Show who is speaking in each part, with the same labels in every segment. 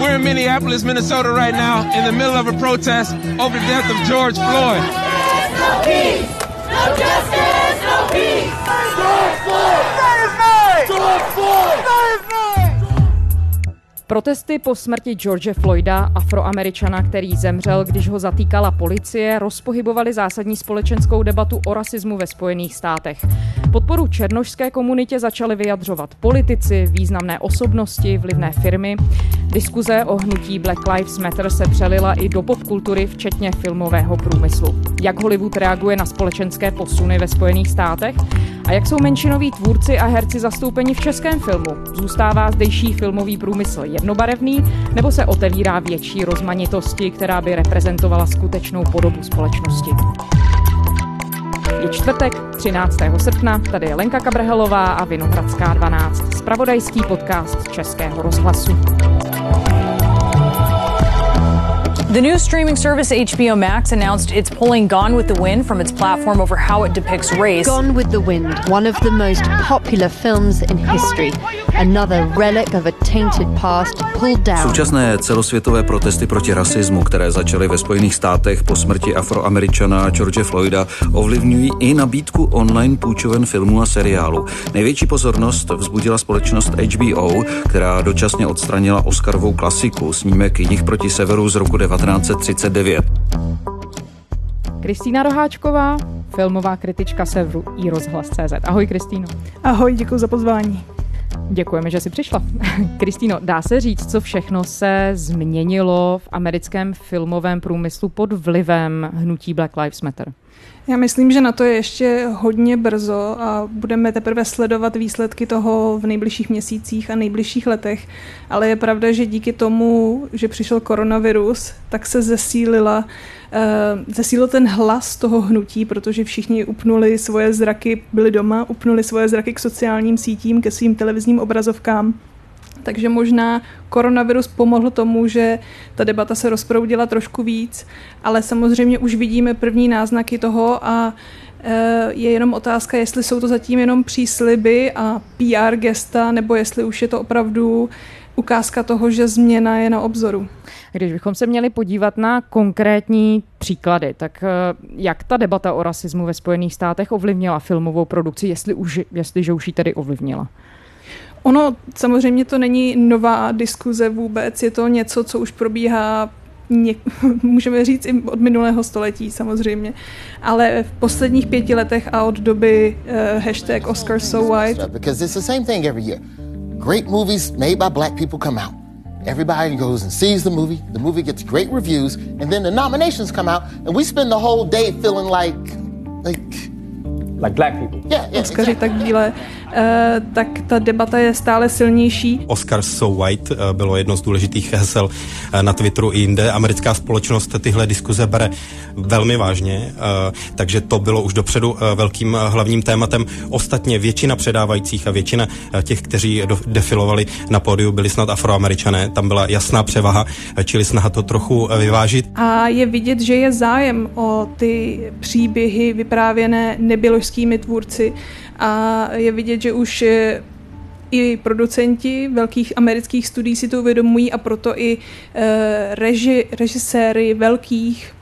Speaker 1: We're in Minneapolis, Minnesota right now in the middle of a protest over the death of George Floyd.
Speaker 2: No peace, no justice, no peace. George Floyd! That is! George Floyd!
Speaker 3: Protesty po smrti George Floyda, afroameričana, který zemřel, když ho zatýkala policie, rozpohybovaly zásadní společenskou debatu o rasismu ve Spojených státech. Podporu černožské komunitě začaly vyjadřovat politici, významné osobnosti, vlivné firmy. Diskuze o hnutí Black Lives Matter se přelila i do popkultury, včetně filmového průmyslu. Jak Hollywood reaguje na společenské posuny ve Spojených státech? A jak jsou menšinoví tvůrci a herci zastoupeni v českém filmu? Zůstává zdejší filmový průmysl jednobarevný, nebo se otevírá větší rozmanitosti, která by reprezentovala skutečnou podobu společnosti? Je čtvrtek, 13. srpna, tady je Lenka Kabrhelová a Vinohradská 12, spravodajský podcast Českého rozhlasu.
Speaker 4: The new streaming service HBO Max announced it's pulling Gone with the Wind from its platform over how it depicts race.
Speaker 5: Gone with the Wind, one of the most popular films in history. Another relic of a tainted past pulled down.
Speaker 6: Současné celosvětové protesty proti rasismu, které začaly ve Spojených státech po smrti afroameričana George Floyda, ovlivňují i nabídku online půjčoven filmů a seriálu. Největší pozornost vzbudila společnost HBO, která dočasně odstranila Oscarovou klasiku, snímek Jich proti severu z roku 1939.
Speaker 3: Kristýna Roháčková, filmová kritička Severu i rozhlas.cz. Ahoj Kristýno.
Speaker 7: Ahoj, děkuji za pozvání.
Speaker 3: Děkujeme, že jsi přišla. Kristýno, dá se říct, co všechno se změnilo v americkém filmovém průmyslu pod vlivem hnutí Black Lives Matter?
Speaker 7: Já myslím, že na to je ještě hodně brzo a budeme teprve sledovat výsledky toho v nejbližších měsících a nejbližších letech. Ale je pravda, že díky tomu, že přišel koronavirus, tak se zesílila uh, zesílil ten hlas toho hnutí, protože všichni upnuli svoje zraky, byli doma, upnuli svoje zraky k sociálním sítím, ke svým televizním obrazovkám takže možná koronavirus pomohl tomu, že ta debata se rozproudila trošku víc, ale samozřejmě už vidíme první náznaky toho a e, je jenom otázka, jestli jsou to zatím jenom přísliby a PR gesta, nebo jestli už je to opravdu ukázka toho, že změna je na obzoru.
Speaker 3: Když bychom se měli podívat na konkrétní příklady, tak e, jak ta debata o rasismu ve Spojených státech ovlivnila filmovou produkci, jestli už, jestliže už ji tedy ovlivnila?
Speaker 7: Ono samozřejmě to není nová diskuze vůbec, je to něco, co už probíhá ně, můžeme říct i od minulého století samozřejmě, ale v posledních pěti letech a od doby uh, hashtag Oscar so white. Because it's the same thing every year. Great movies made by black people come out. Everybody goes and sees the movie. The movie gets great reviews, and then the nominations come out, and we spend the whole day feeling like, like
Speaker 8: like black people.
Speaker 7: Yeah, yeah, Oscary tak bílé, uh, tak ta debata je stále silnější.
Speaker 8: Oscars so white uh, bylo jedno z důležitých hesel uh, na Twitteru i jinde. Americká společnost tyhle diskuze bere velmi vážně, uh, takže to bylo už dopředu uh, velkým uh, hlavním tématem. Ostatně většina předávajících a většina uh, těch, kteří do, defilovali na pódiu, byli snad afroameričané. Tam byla jasná převaha, uh, čili snaha to trochu uh, vyvážit.
Speaker 7: A je vidět, že je zájem o ty příběhy vyprávěné nebylo českými tvůrci a je vidět, že už eh, i producenti velkých amerických studií si to uvědomují a proto i e, reži, režiséry velkých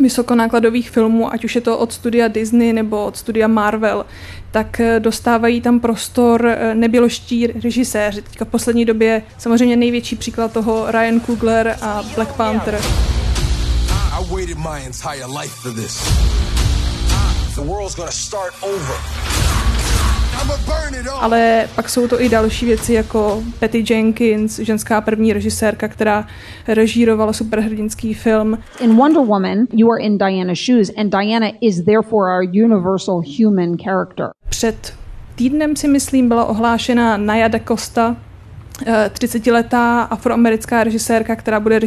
Speaker 7: vysokonákladových filmů, ať už je to od studia Disney nebo od studia Marvel, tak eh, dostávají tam prostor nebyloští režiséři. Teďka v poslední době samozřejmě největší příklad toho Ryan Coogler a Black Panther. I waited my entire life for this. The world's gonna start over. Ale pak jsou to i další věci jako Patty Jenkins, ženská první režisérka, která režírovala superhrdinský film.
Speaker 9: In Wonder Woman, you are in Diana's shoes and Diana is therefore our universal human character.
Speaker 7: Před týdnem si myslím byla ohlášena Naya da Costa, 30-letá eh, afroamerická režisérka, která bude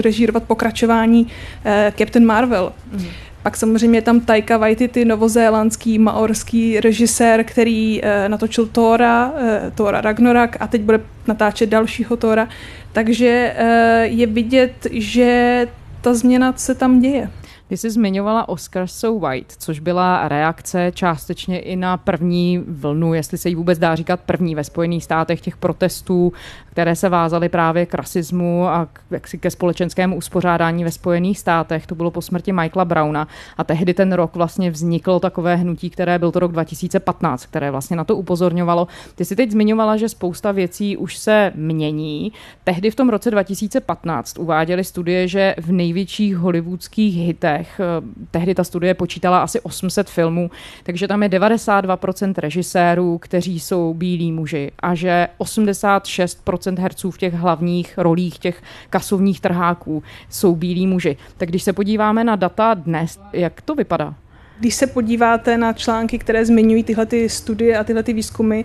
Speaker 7: režírovat pokračování eh, Captain Marvel. Mm. Pak samozřejmě tam Taika Waititi, novozélandský maorský režisér, který e, natočil Tora, e, Tora Ragnarok a teď bude natáčet dalšího Tora. Takže e, je vidět, že ta změna se tam děje.
Speaker 3: Ty jsi zmiňovala Oscar So White, což byla reakce částečně i na první vlnu, jestli se jí vůbec dá říkat první ve Spojených státech těch protestů, které se vázaly právě k rasismu a k, ke společenskému uspořádání ve Spojených státech. To bylo po smrti Michaela Browna a tehdy ten rok vlastně vzniklo takové hnutí, které byl to rok 2015, které vlastně na to upozorňovalo. Ty si teď zmiňovala, že spousta věcí už se mění. Tehdy v tom roce 2015 uváděly studie, že v největších hollywoodských hitech, eh, tehdy ta studie počítala asi 800 filmů, takže tam je 92% režisérů, kteří jsou bílí muži a že 86% herců v těch hlavních rolích, těch kasovních trháků jsou bílí muži. Tak když se podíváme na data dnes, jak to vypadá?
Speaker 7: Když se podíváte na články, které zmiňují tyhle ty studie a tyhle ty výzkumy,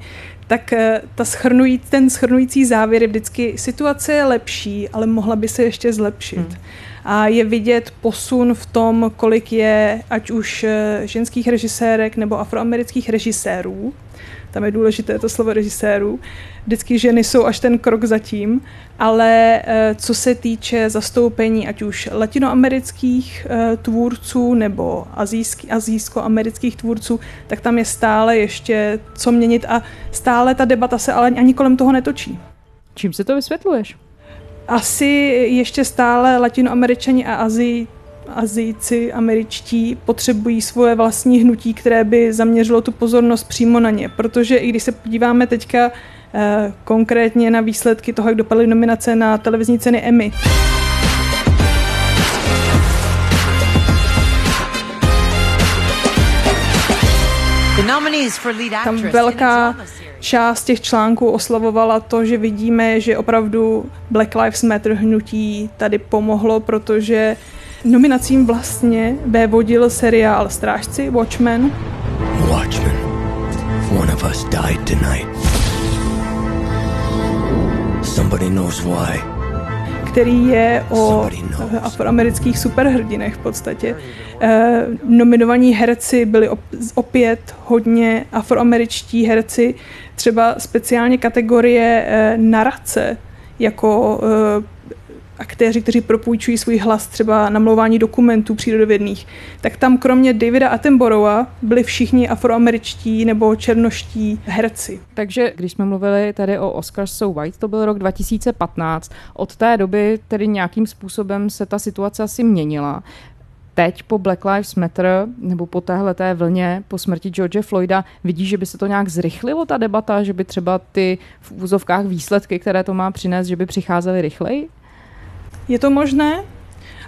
Speaker 7: tak eh, ta schrnují, ten schrnující závěr je vždycky situace je lepší, ale mohla by se ještě zlepšit. Hmm. A je vidět posun v tom, kolik je ať už eh, ženských režisérek nebo afroamerických režisérů, tam je důležité to slovo režisérů. Vždycky ženy jsou až ten krok zatím, ale eh, co se týče zastoupení ať už latinoamerických eh, tvůrců nebo azijský, azijsko-amerických tvůrců, tak tam je stále ještě co měnit a stále ta debata se ale ani kolem toho netočí.
Speaker 3: Čím se to vysvětluješ?
Speaker 7: Asi ještě stále latinoameričani a Azii Azijci američtí potřebují svoje vlastní hnutí, které by zaměřilo tu pozornost přímo na ně. Protože i když se podíváme teďka eh, konkrétně na výsledky toho, jak dopadly nominace na televizní ceny Emmy, tam velká část těch článků oslavovala to, že vidíme, že opravdu Black Lives Matter hnutí tady pomohlo, protože Nominacím vlastně vévodil seriál Strážci Watchmen. Watchmen. One of us died tonight. Somebody knows why. Který je o afroamerických superhrdinech v podstatě. E, nominovaní herci byli opět hodně afroameričtí herci, třeba speciálně kategorie e, narace, jako e, aktéři, kteří propůjčují svůj hlas třeba na mluvání dokumentů přírodovědných, tak tam kromě Davida Attenborougha byli všichni afroameričtí nebo černoští herci.
Speaker 3: Takže když jsme mluvili tady o Oscars So White, to byl rok 2015. Od té doby tedy nějakým způsobem se ta situace asi měnila teď po Black Lives Matter nebo po téhle té vlně po smrti George Floyda vidíš, že by se to nějak zrychlilo ta debata, že by třeba ty v úzovkách výsledky, které to má přinést, že by přicházely rychleji?
Speaker 7: Je to možné?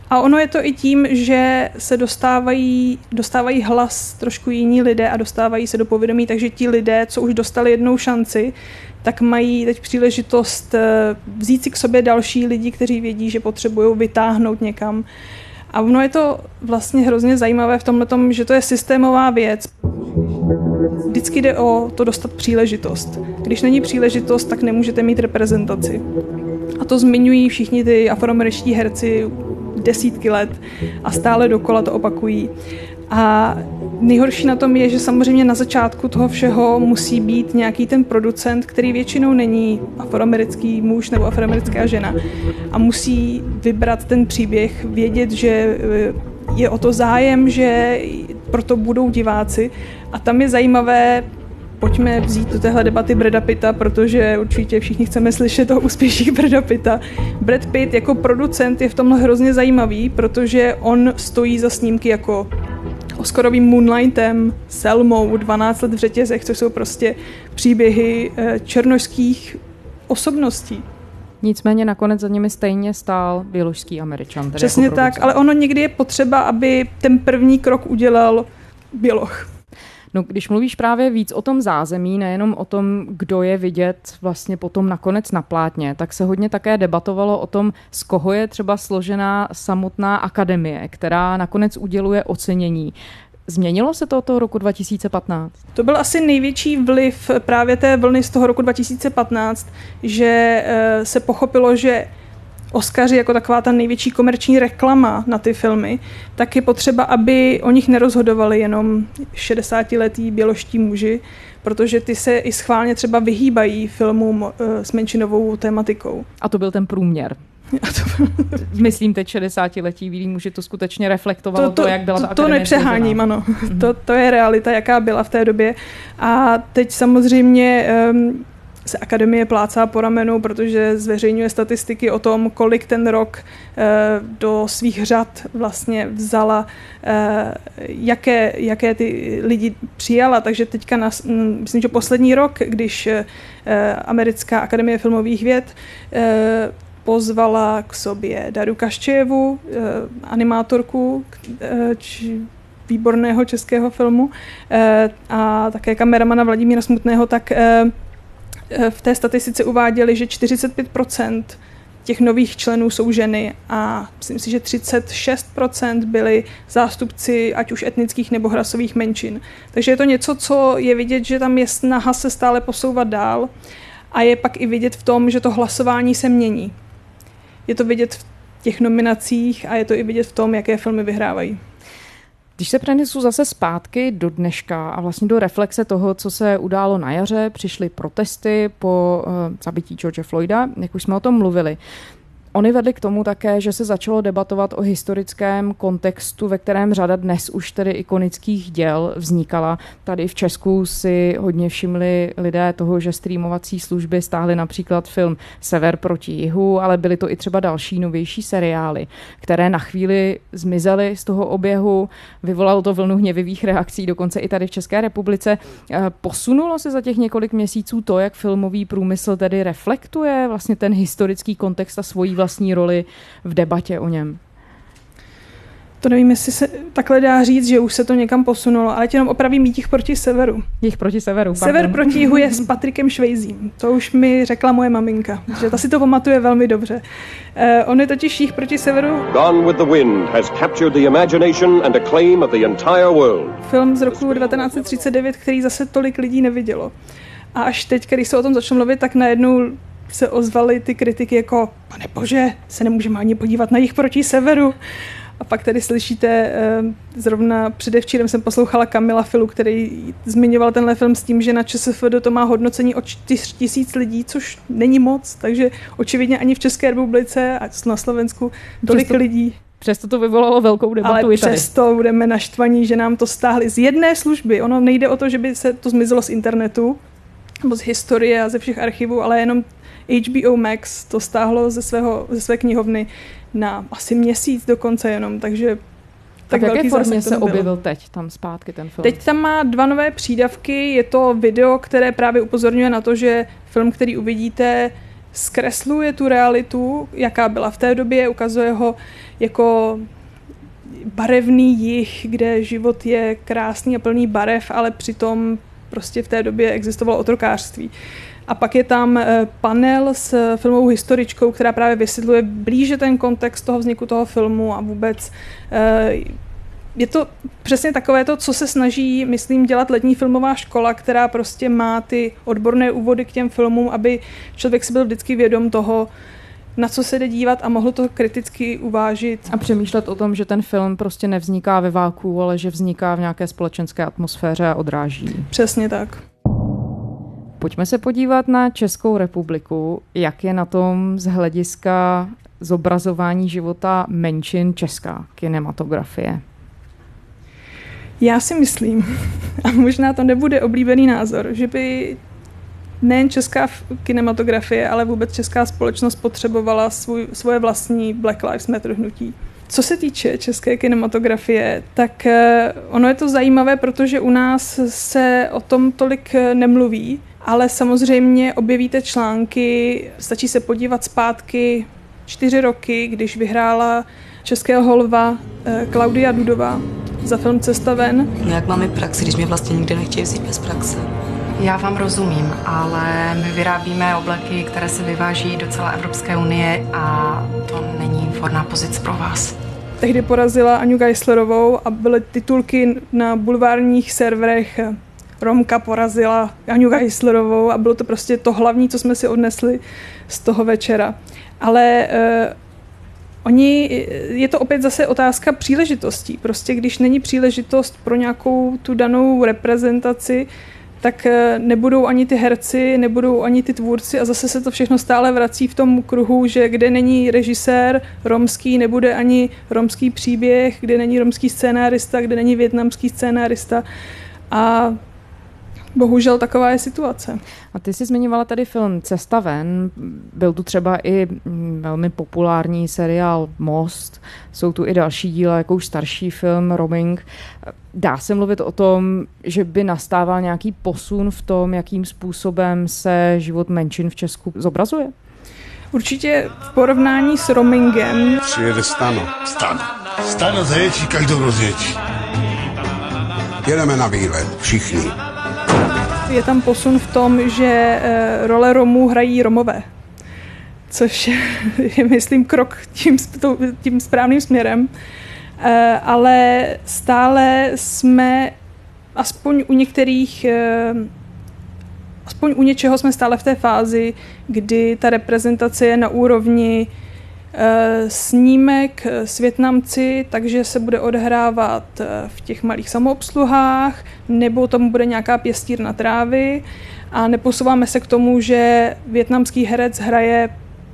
Speaker 7: A ono je to i tím, že se dostávají, dostávají hlas trošku jiní lidé a dostávají se do povědomí, takže ti lidé, co už dostali jednou šanci, tak mají teď příležitost eh, vzít si k sobě další lidi, kteří vědí, že potřebují vytáhnout někam. A ono je to vlastně hrozně zajímavé v tomhle tom, že to je systémová věc. Vždycky jde o to dostat příležitost. Když není příležitost, tak nemůžete mít reprezentaci. To zmiňují všichni ty afroameričtí herci desítky let a stále dokola to opakují. A nejhorší na tom je, že samozřejmě na začátku toho všeho musí být nějaký ten producent, který většinou není afroamerický muž nebo afroamerická žena a musí vybrat ten příběh, vědět, že eh, je o to zájem, že proto budou diváci. A tam je zajímavé pojďme vzít do téhle debaty Brada Pitta, protože určitě všichni chceme slyšet o úspěších Brada Pitta. Brad Pitt jako producent je v tomhle hrozně zajímavý, protože on stojí za snímky jako Oscarovým Moonlightem, Selmou, 12 let v řetězech, což jsou prostě příběhy eh, černožských osobností.
Speaker 3: Nicméně nakonec za nimi stejně stál běložský američan.
Speaker 7: Přesně
Speaker 3: jako
Speaker 7: tak, ale ono někdy je potřeba, aby ten první krok udělal běloch.
Speaker 3: No, když mluvíš právě víc o tom zázemí, nejenom o tom, kdo je vidět vlastně potom nakonec na plátně, tak se hodně také debatovalo o tom, z koho je třeba složená samotná akademie, která nakonec uděluje ocenění. Změnilo se to toho roku 2015?
Speaker 7: To byl asi největší vliv právě té vlny z toho roku 2015, že eh, se pochopilo, že Oscaři jako taková ta největší komerční reklama na ty filmy, tak je potřeba, aby o nich nerozhodovali jenom 60-letí běloští muži, protože ty se i schválně třeba vyhýbají filmům eh, s menšinovou tématikou.
Speaker 3: A to byl ten průměr. Myslím, teď 60 letí bílí muži to skutečně reflektovalo to, to, to jak byla
Speaker 7: to,
Speaker 3: ta
Speaker 7: To nepřeháním, ano. Mm-hmm. To, to je realita, jaká byla v té době. A teď samozřejmě um, se akademie plácá po ramenu, protože zveřejňuje statistiky o tom, kolik ten rok eh, do svých řad vlastně vzala, eh, jaké, jaké ty lidi přijala. Takže teďka, na, myslím, že poslední rok, když eh, Americká akademie filmových věd pozvala k sobě Daru Kaščejevu, animátorku, či výborného českého filmu a také kameramana Vladimíra Smutného, tak v té statistice uváděli, že 45% těch nových členů jsou ženy a myslím si, že 36% byli zástupci ať už etnických nebo hrasových menšin. Takže je to něco, co je vidět, že tam je snaha se stále posouvat dál a je pak i vidět v tom, že to hlasování se mění. Je to vidět v těch nominacích a je to i vidět v tom, jaké filmy vyhrávají.
Speaker 3: Když se přenesu zase zpátky do dneška a vlastně do reflexe toho, co se událo na jaře, přišly protesty po uh, zabití George Floyda, jak už jsme o tom mluvili. Oni vedli k tomu také, že se začalo debatovat o historickém kontextu, ve kterém řada dnes už tedy ikonických děl vznikala. Tady v Česku si hodně všimli lidé toho, že streamovací služby stáhly například film Sever proti jihu, ale byly to i třeba další novější seriály, které na chvíli zmizely z toho oběhu. Vyvolalo to vlnu hněvivých reakcí, dokonce i tady v České republice. Eh, posunulo se za těch několik měsíců to, jak filmový průmysl tedy reflektuje vlastně ten historický kontext a svojí vlastní roli v debatě o něm?
Speaker 7: To nevím, jestli se takhle dá říct, že už se to někam posunulo, ale jenom opravím jich proti severu.
Speaker 3: Jich proti severu, pardon.
Speaker 7: Sever proti jihu je s Patrikem Švejzím. To už mi řekla moje maminka, že ta si to pamatuje velmi dobře. Uh, on je totiž jich proti severu. Gone with the Wind has captured the imagination and acclaim of the entire world. Film z roku 1939, který zase tolik lidí nevidělo. A až teď, když se o tom začalo mluvit, tak najednou se ozvaly ty kritiky jako, pane bože, se nemůžeme ani podívat na jich proti severu. A pak tady slyšíte, eh, zrovna předevčírem jsem poslouchala Kamila Filu, který zmiňoval tenhle film s tím, že na ČSFD to má hodnocení o 4 tisíc lidí, což není moc, takže očividně ani v České republice a na Slovensku tolik přesto, lidí.
Speaker 3: Přesto to vyvolalo velkou debatu
Speaker 7: Ale i tady. přesto budeme naštvaní, že nám to stáhli z jedné služby. Ono nejde o to, že by se to zmizelo z internetu, nebo z historie a ze všech archivů, ale jenom HBO Max to stáhlo ze, svého, ze své knihovny na asi měsíc dokonce jenom, takže
Speaker 3: tak v jaké formě se objevil teď tam zpátky ten film?
Speaker 7: Teď tam má dva nové přídavky. Je to video, které právě upozorňuje na to, že film, který uvidíte, zkresluje tu realitu, jaká byla v té době, ukazuje ho jako barevný jich, kde život je krásný a plný barev, ale přitom prostě v té době existovalo otrokářství. A pak je tam eh, panel s filmovou historičkou, která právě vysvětluje blíže ten kontext toho vzniku toho filmu a vůbec eh, je to přesně takové to, co se snaží, myslím, dělat letní filmová škola, která prostě má ty odborné úvody k těm filmům, aby člověk si byl vždycky vědom toho, na co se jde dívat a mohl to kriticky uvážit.
Speaker 3: A přemýšlet o tom, že ten film prostě nevzniká ve váku, ale že vzniká v nějaké společenské atmosféře a odráží.
Speaker 7: Přesně tak.
Speaker 3: Pojďme se podívat na Českou republiku, jak je na tom z hlediska zobrazování života menšin česká kinematografie.
Speaker 7: Já si myslím, a možná to nebude oblíbený názor, že by nejen česká kinematografie, ale vůbec česká společnost potřebovala svůj, svoje vlastní Black Lives Matter hnutí. Co se týče české kinematografie, tak eh, ono je to zajímavé, protože u nás se o tom tolik eh, nemluví ale samozřejmě objevíte články, stačí se podívat zpátky čtyři roky, když vyhrála českého holva eh, Klaudia Dudová za film Cesta ven.
Speaker 10: No jak máme praxi, když mě vlastně nikdy nechtějí vzít bez praxe?
Speaker 11: Já vám rozumím, ale my vyrábíme obleky, které se vyváží do celé Evropské unie a to není vhodná pozice pro vás.
Speaker 7: Tehdy porazila Aniu Geislerovou a byly titulky na bulvárních serverech Romka porazila Aniu Geislerovou a bylo to prostě to hlavní, co jsme si odnesli z toho večera. Ale uh, Oni, je to opět zase otázka příležitostí. Prostě když není příležitost pro nějakou tu danou reprezentaci, tak eh, nebudou ani ty herci, nebudou ani ty tvůrci a zase se to všechno stále vrací v tom kruhu, že kde není režisér romský, nebude ani romský příběh, kde není romský scénárista, kde není větnamský scénárista. A bohužel taková je situace.
Speaker 3: A ty jsi zmiňovala tady film Cesta ven, byl tu třeba i mm, velmi populární seriál Most, jsou tu i další díla, jako už starší film Roaming. Dá se mluvit o tom, že by nastával nějaký posun v tom, jakým způsobem se život menšin v Česku zobrazuje?
Speaker 7: Určitě v porovnání s roamingem.
Speaker 12: Přijede stano. Stano. Stano zaječí každou rozječí. Jedeme na výlet, všichni.
Speaker 7: Je tam posun v tom, že eh, role Romů hrají Romové, což je, myslím, krok tím, tím správným směrem. Eh, ale stále jsme aspoň u některých eh, aspoň u něčeho jsme stále v té fázi, kdy ta reprezentace je na úrovni snímek s Větnamci, takže se bude odehrávat eh, v těch malých samoobsluhách, nebo tam bude nějaká pěstírna trávy a neposouváme se k tomu, že větnamský herec hraje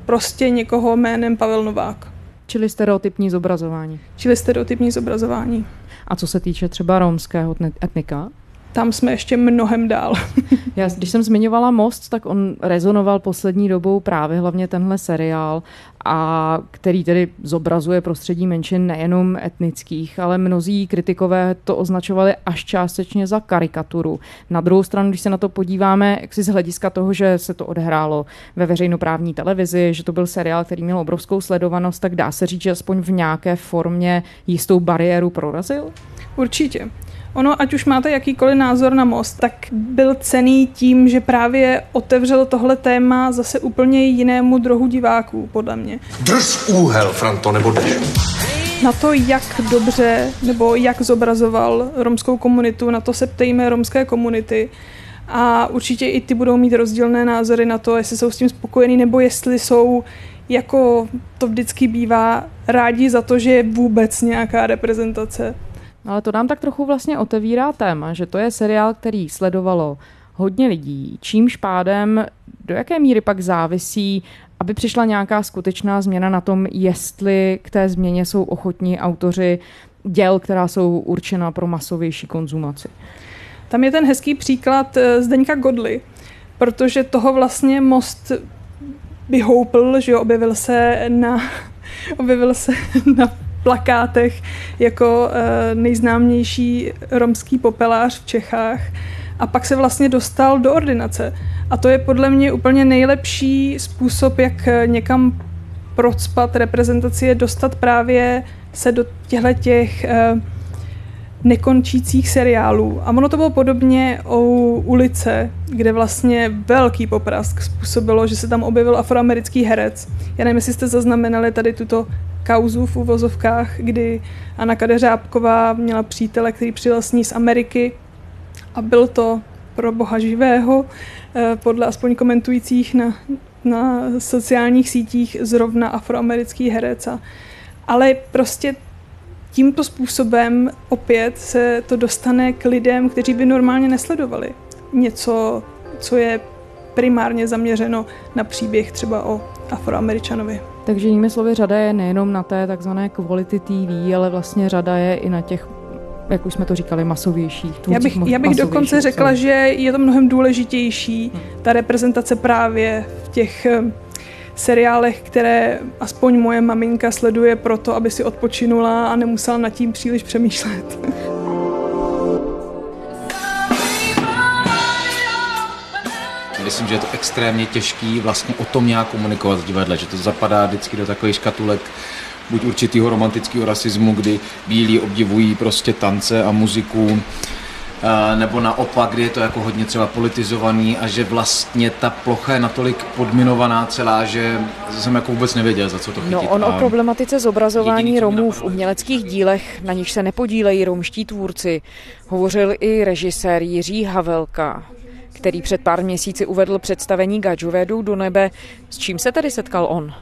Speaker 7: prostě někoho jménem Pavel Novák.
Speaker 3: Čili stereotypní zobrazování.
Speaker 7: Čili stereotypní zobrazování.
Speaker 3: A co se týče třeba romského etnika?
Speaker 7: Tam jsme ještě mnohem dál.
Speaker 3: Já, když jsem zmiňovala Most, tak on rezonoval poslední dobou právě hlavně tenhle seriál, a který tedy zobrazuje prostředí menšin nejenom etnických, ale mnozí kritikové to označovali až částečně za karikaturu. Na druhou stranu, když se na to podíváme, jak si z hlediska toho, že se to odehrálo ve veřejnoprávní televizi, že to byl seriál, který měl obrovskou sledovanost, tak dá se říct, že aspoň v nějaké formě jistou bariéru prorazil?
Speaker 7: Určitě. Ono, ať už máte jakýkoliv názor na most, tak byl cený tím, že právě otevřel tohle téma zase úplně jinému druhu diváků, podle mě.
Speaker 12: Drž úhel, Franto, nebo jdeš.
Speaker 7: Na to, jak dobře nebo jak zobrazoval romskou komunitu, na to se ptejme romské komunity. A určitě i ty budou mít rozdílné názory na to, jestli jsou s tím spokojení, nebo jestli jsou, jako to vždycky bývá, rádi za to, že je vůbec nějaká reprezentace.
Speaker 3: Ale to nám tak trochu vlastně otevírá téma, že to je seriál, který sledovalo hodně lidí, čímž pádem do jaké míry pak závisí, aby přišla nějaká skutečná změna na tom, jestli k té změně jsou ochotní autoři děl, která jsou určena pro masovější konzumaci.
Speaker 7: Tam je ten hezký příklad eh, Zdeňka Godly, protože toho vlastně most vyhoupl, že jo, objevil se na, objevil se na plakátech jako eh, nejznámější romský popelář v Čechách a pak se vlastně dostal do ordinace. A to je podle mě úplně nejlepší způsob, jak eh, někam procpat reprezentaci, je dostat právě se do těchto těch eh, nekončících seriálů. A ono to bylo podobně u ulice, kde vlastně velký poprask způsobilo, že se tam objevil afroamerický herec. Já nevím, jestli jste zaznamenali tady tuto kauzu v uvozovkách, kdy Anna Kadeřábková měla přítele, který přijel s ní z Ameriky a byl to pro boha živého, eh, podle aspoň komentujících na, na sociálních sítích zrovna afroamerický herec. A, ale prostě tímto způsobem opět se to dostane k lidem, kteří by normálně nesledovali něco, co je primárně zaměřeno na příběh třeba o afroameričanovi.
Speaker 3: Takže jinými slovy, řada je nejenom na té takzvané quality TV, ale vlastně řada je i na těch jak už jsme to říkali, masovějších.
Speaker 7: Já bych, já bych dokonce řekla, že je to mnohem důležitější, hmm. ta reprezentace právě v těch eh, seriálech, které aspoň moje maminka sleduje proto, aby si odpočinula a nemusela nad tím příliš přemýšlet.
Speaker 13: Myslím, že je to extrémně těžký vlastně o tom nějak komunikovat v divadle, že to zapadá vždycky do takových škatulek buď určitýho romantického rasismu, kdy bílí obdivují prostě tance a muziku, nebo naopak, kdy je to jako hodně třeba politizovaný a že vlastně ta plocha je natolik podminovaná celá, že jsem jako vůbec nevěděl, za co to chytit.
Speaker 3: No on a o problematice zobrazování Romů v uměleckých dílech, na nich se nepodílejí romští tvůrci, hovořil i režisér Jiří Havelka který před pár měsíci uvedl představení jdou do nebe. S čím se tedy setkal on?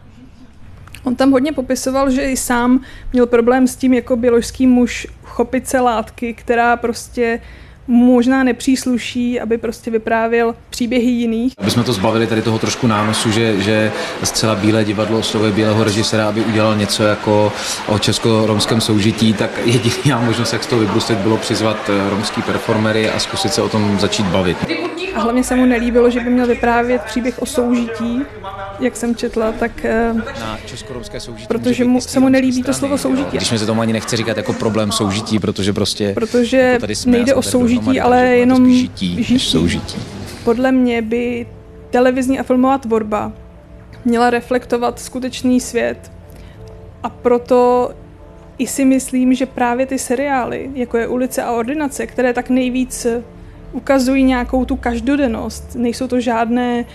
Speaker 7: On tam hodně popisoval, že i sám měl problém s tím jako bioložský muž chopit se látky, která prostě možná nepřísluší, aby prostě vyprávěl příběhy jiných.
Speaker 13: Aby jsme to zbavili tady toho trošku nánosu, že, že zcela bílé divadlo oslovuje bílého režiséra, aby udělal něco jako o česko-romském soužití, tak jediná možnost, jak z toho vybrustit, bylo přizvat eh, romský performery a zkusit se o tom začít bavit.
Speaker 7: A hlavně se mu nelíbilo, že by měl vyprávět příběh o soužití, jak jsem četla, tak... eh,
Speaker 13: Na česko-romské soužití.
Speaker 7: Protože mu, se mu nelíbí to slovo soužití.
Speaker 13: Když mi se tomu ani nechce říkat jako problém soužití, protože prostě...
Speaker 7: Protože
Speaker 13: jako tady jsme,
Speaker 7: nejde o
Speaker 13: tady
Speaker 7: soužití, ale
Speaker 13: takže
Speaker 7: jenom
Speaker 13: žití, než
Speaker 7: žití.
Speaker 13: soužití.
Speaker 7: Podle mě by televizní a filmová tvorba měla reflektovat skutečný svět. A proto i si myslím, že právě ty seriály, jako je Ulice a ordinace, které tak nejvíc ukazují nějakou tu každodennost, nejsou to žádné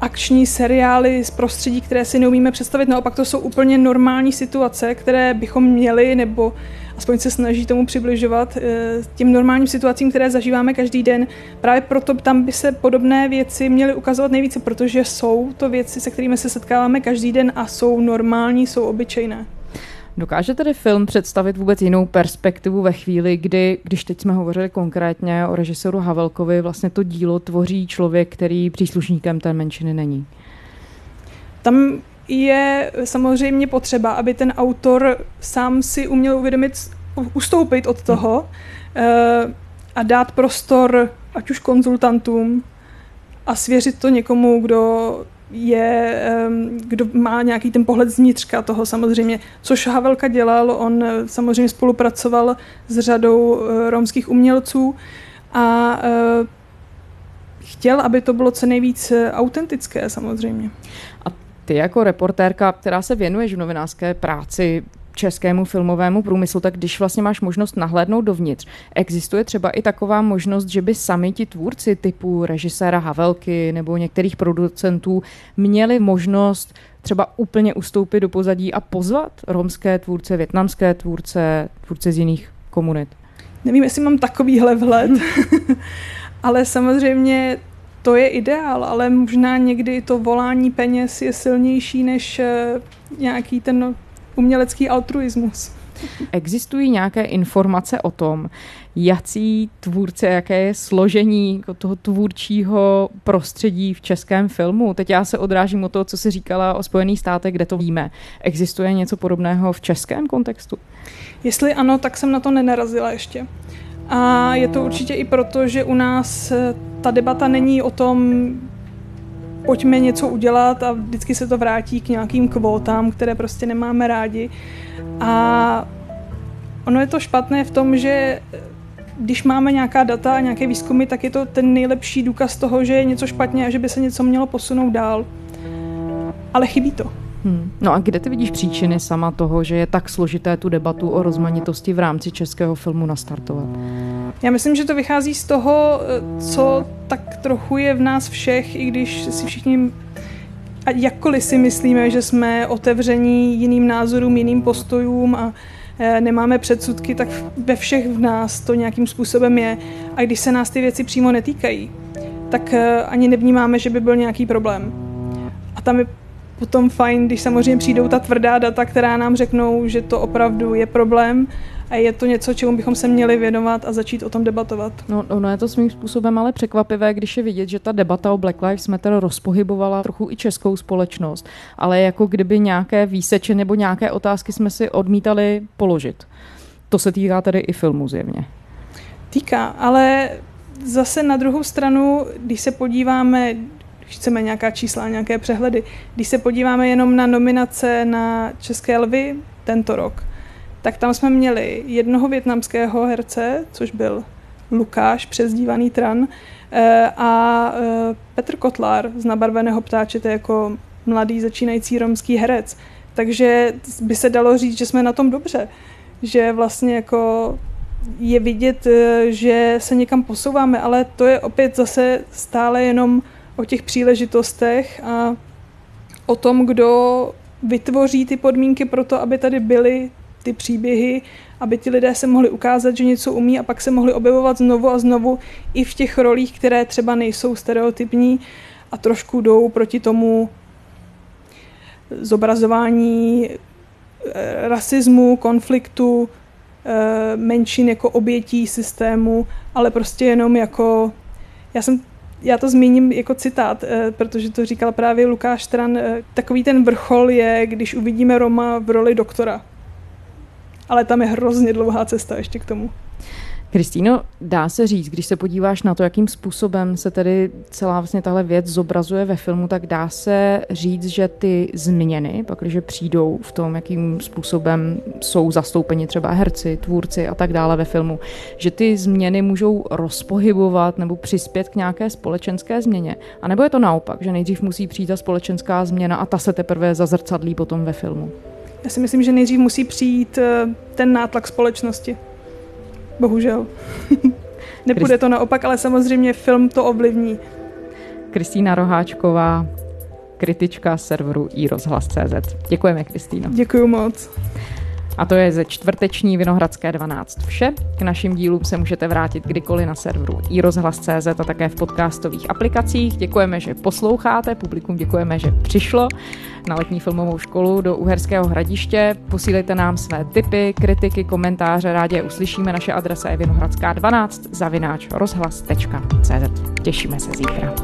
Speaker 7: akční seriály z prostředí, které si neumíme představit. Naopak to jsou úplně normální situace, které bychom měli, nebo aspoň se snaží tomu přibližovat eh, těm normálním situacím, které zažíváme každý den. Právě proto tam by se podobné věci měly ukazovat nejvíce, protože jsou to věci, se kterými se setkáváme každý den a jsou normální, jsou obyčejné.
Speaker 3: Dokáže tedy film představit vůbec jinou perspektivu ve chvíli, kdy, když teď jsme hovořili konkrétně o režiséru Havelkovi, vlastně to dílo tvoří člověk, který příslušníkem té menšiny není?
Speaker 7: Tam je samozřejmě potřeba, aby ten autor sám si uměl uvědomit, ustoupit od toho eh, a dát prostor ať už konzultantům a svěřit to někomu, kdo je, em, kdo má nějaký ten pohled zvnitřka toho samozřejmě, což Havelka dělal, on eh, samozřejmě spolupracoval s řadou eh, romských umělců a chtěl, aby to bylo co nejvíc autentické samozřejmě.
Speaker 3: A ty jako reportérka, která se věnuješ v novinářské práci českému filmovému průmyslu, tak když vlastně máš možnost nahlédnout dovnitř, existuje třeba i taková možnost, že by sami ti tvůrci typu režiséra Havelky nebo některých producentů měli možnost třeba úplně ustoupit do pozadí a pozvat romské tvůrce, větnamské tvůrce, tvůrce z jiných komunit?
Speaker 7: Nevím, jestli mám takovýhle vhled, ale samozřejmě to je ideál, ale možná někdy to volání peněz je silnější než eh, nějaký ten umělecký altruismus.
Speaker 3: Existují nějaké informace o tom, jací tvůrce, jaké je složení jako toho tvůrčího prostředí v českém filmu? Teď já se odrážím od toho, co jsi říkala o Spojených státech, kde to víme. Existuje něco podobného v českém kontextu?
Speaker 7: Jestli ano, tak jsem na to nenarazila ještě. A je to určitě i proto, že u nás eh, ta debata není o tom, pojďme něco udělat a vždycky se to vrátí k nějakým kvótám, které prostě nemáme rádi. A ono je to špatné v tom, že když máme nějaká data a nějaké výzkumy, tak je to ten nejlepší důkaz toho, že je něco špatně a že by se něco mělo posunout dál. Ale chybí to.
Speaker 3: Hmm. No a kde ty vidíš příčiny sama toho, že je tak složité tu debatu o rozmanitosti v rámci českého filmu nastartovat?
Speaker 7: Já myslím, že to vychází z toho, co tak trochu je v nás všech, i když si všichni, a jakkoliv si myslíme, že jsme otevření jiným názorům, jiným postojům a eh, nemáme předsudky, tak ve všech v nás to nějakým způsobem je. A když se nás ty věci přímo netýkají, tak eh, ani nevnímáme, že by byl nějaký problém. A tam je potom fajn, když samozřejmě přijdou ta tvrdá data, která nám řeknou, že to opravdu je problém a je to něco, čemu bychom se měli věnovat a začít o tom debatovat.
Speaker 3: No, ono je to svým způsobem ale překvapivé, když je vidět, že ta debata o Black Lives Matter rozpohybovala trochu i českou společnost, ale jako kdyby nějaké výseče nebo nějaké otázky jsme si odmítali položit. To se týká tedy i filmu zjevně.
Speaker 7: Týká, ale zase na druhou stranu, když se podíváme, chceme nějaká čísla, nějaké přehledy, když se podíváme jenom na nominace na České lvy tento rok, tak tam jsme měli jednoho větnamského herce, což byl Lukáš, přezdívaný Tran, eh, a eh, Petr Kotlár z Nabarveného ptáče, to je jako mladý začínající romský herec. Takže by se dalo říct, že jsme na tom dobře. Že vlastně jako je vidět, eh, že se někam posouváme, ale to je opět zase stále jenom o těch příležitostech a o tom, kdo vytvoří ty podmínky pro to, aby tady byly ty příběhy, aby ti lidé se mohli ukázat, že něco umí a pak se mohli objevovat znovu a znovu i v těch rolích, které třeba nejsou stereotypní a trošku jdou proti tomu zobrazování eh, rasismu, konfliktu, eh, menšin jako obětí systému, ale prostě jenom jako, já jsem já to zmíním jako citát, eh, protože to říkal právě Lukáš Stran. Takový ten vrchol je, když uvidíme Roma v roli doktora. Ale tam je hrozně dlouhá cesta ještě k tomu.
Speaker 3: Kristýno, dá se říct, když se podíváš na to, jakým způsobem se tedy celá vlastně tahle věc zobrazuje ve filmu, tak dá se říct, že ty změny, pak když přijdou v tom, jakým způsobem jsou zastoupeni třeba herci, tvůrci a tak dále ve filmu, že ty změny můžou rozpohybovat nebo přispět k nějaké společenské změně. A nebo je to naopak, že nejdřív musí přijít ta společenská změna a ta se teprve zazrcadlí potom ve filmu?
Speaker 7: Já si myslím, že nejdřív musí přijít eh, ten nátlak společnosti. Bohužel. Nepůjde to naopak, ale samozřejmě film to ovlivní.
Speaker 3: Kristýna Roháčková, kritička serveru iRozhlas.cz. Děkujeme, Kristýno.
Speaker 7: Děkuji moc.
Speaker 3: A to je ze čtvrteční Vinohradské 12 vše. K našim dílům se můžete vrátit kdykoliv na serveru iRozhlas.cz a také v podcastových aplikacích. Děkujeme, že posloucháte, publikum děkujeme, že přišlo na letní filmovou školu do Uherského hradiště. Posílejte nám své tipy, kritiky, komentáře, rádi je uslyšíme. Naše adresa je vinohradská 12 zavináč rozhlas.cz. Těšíme se zítra.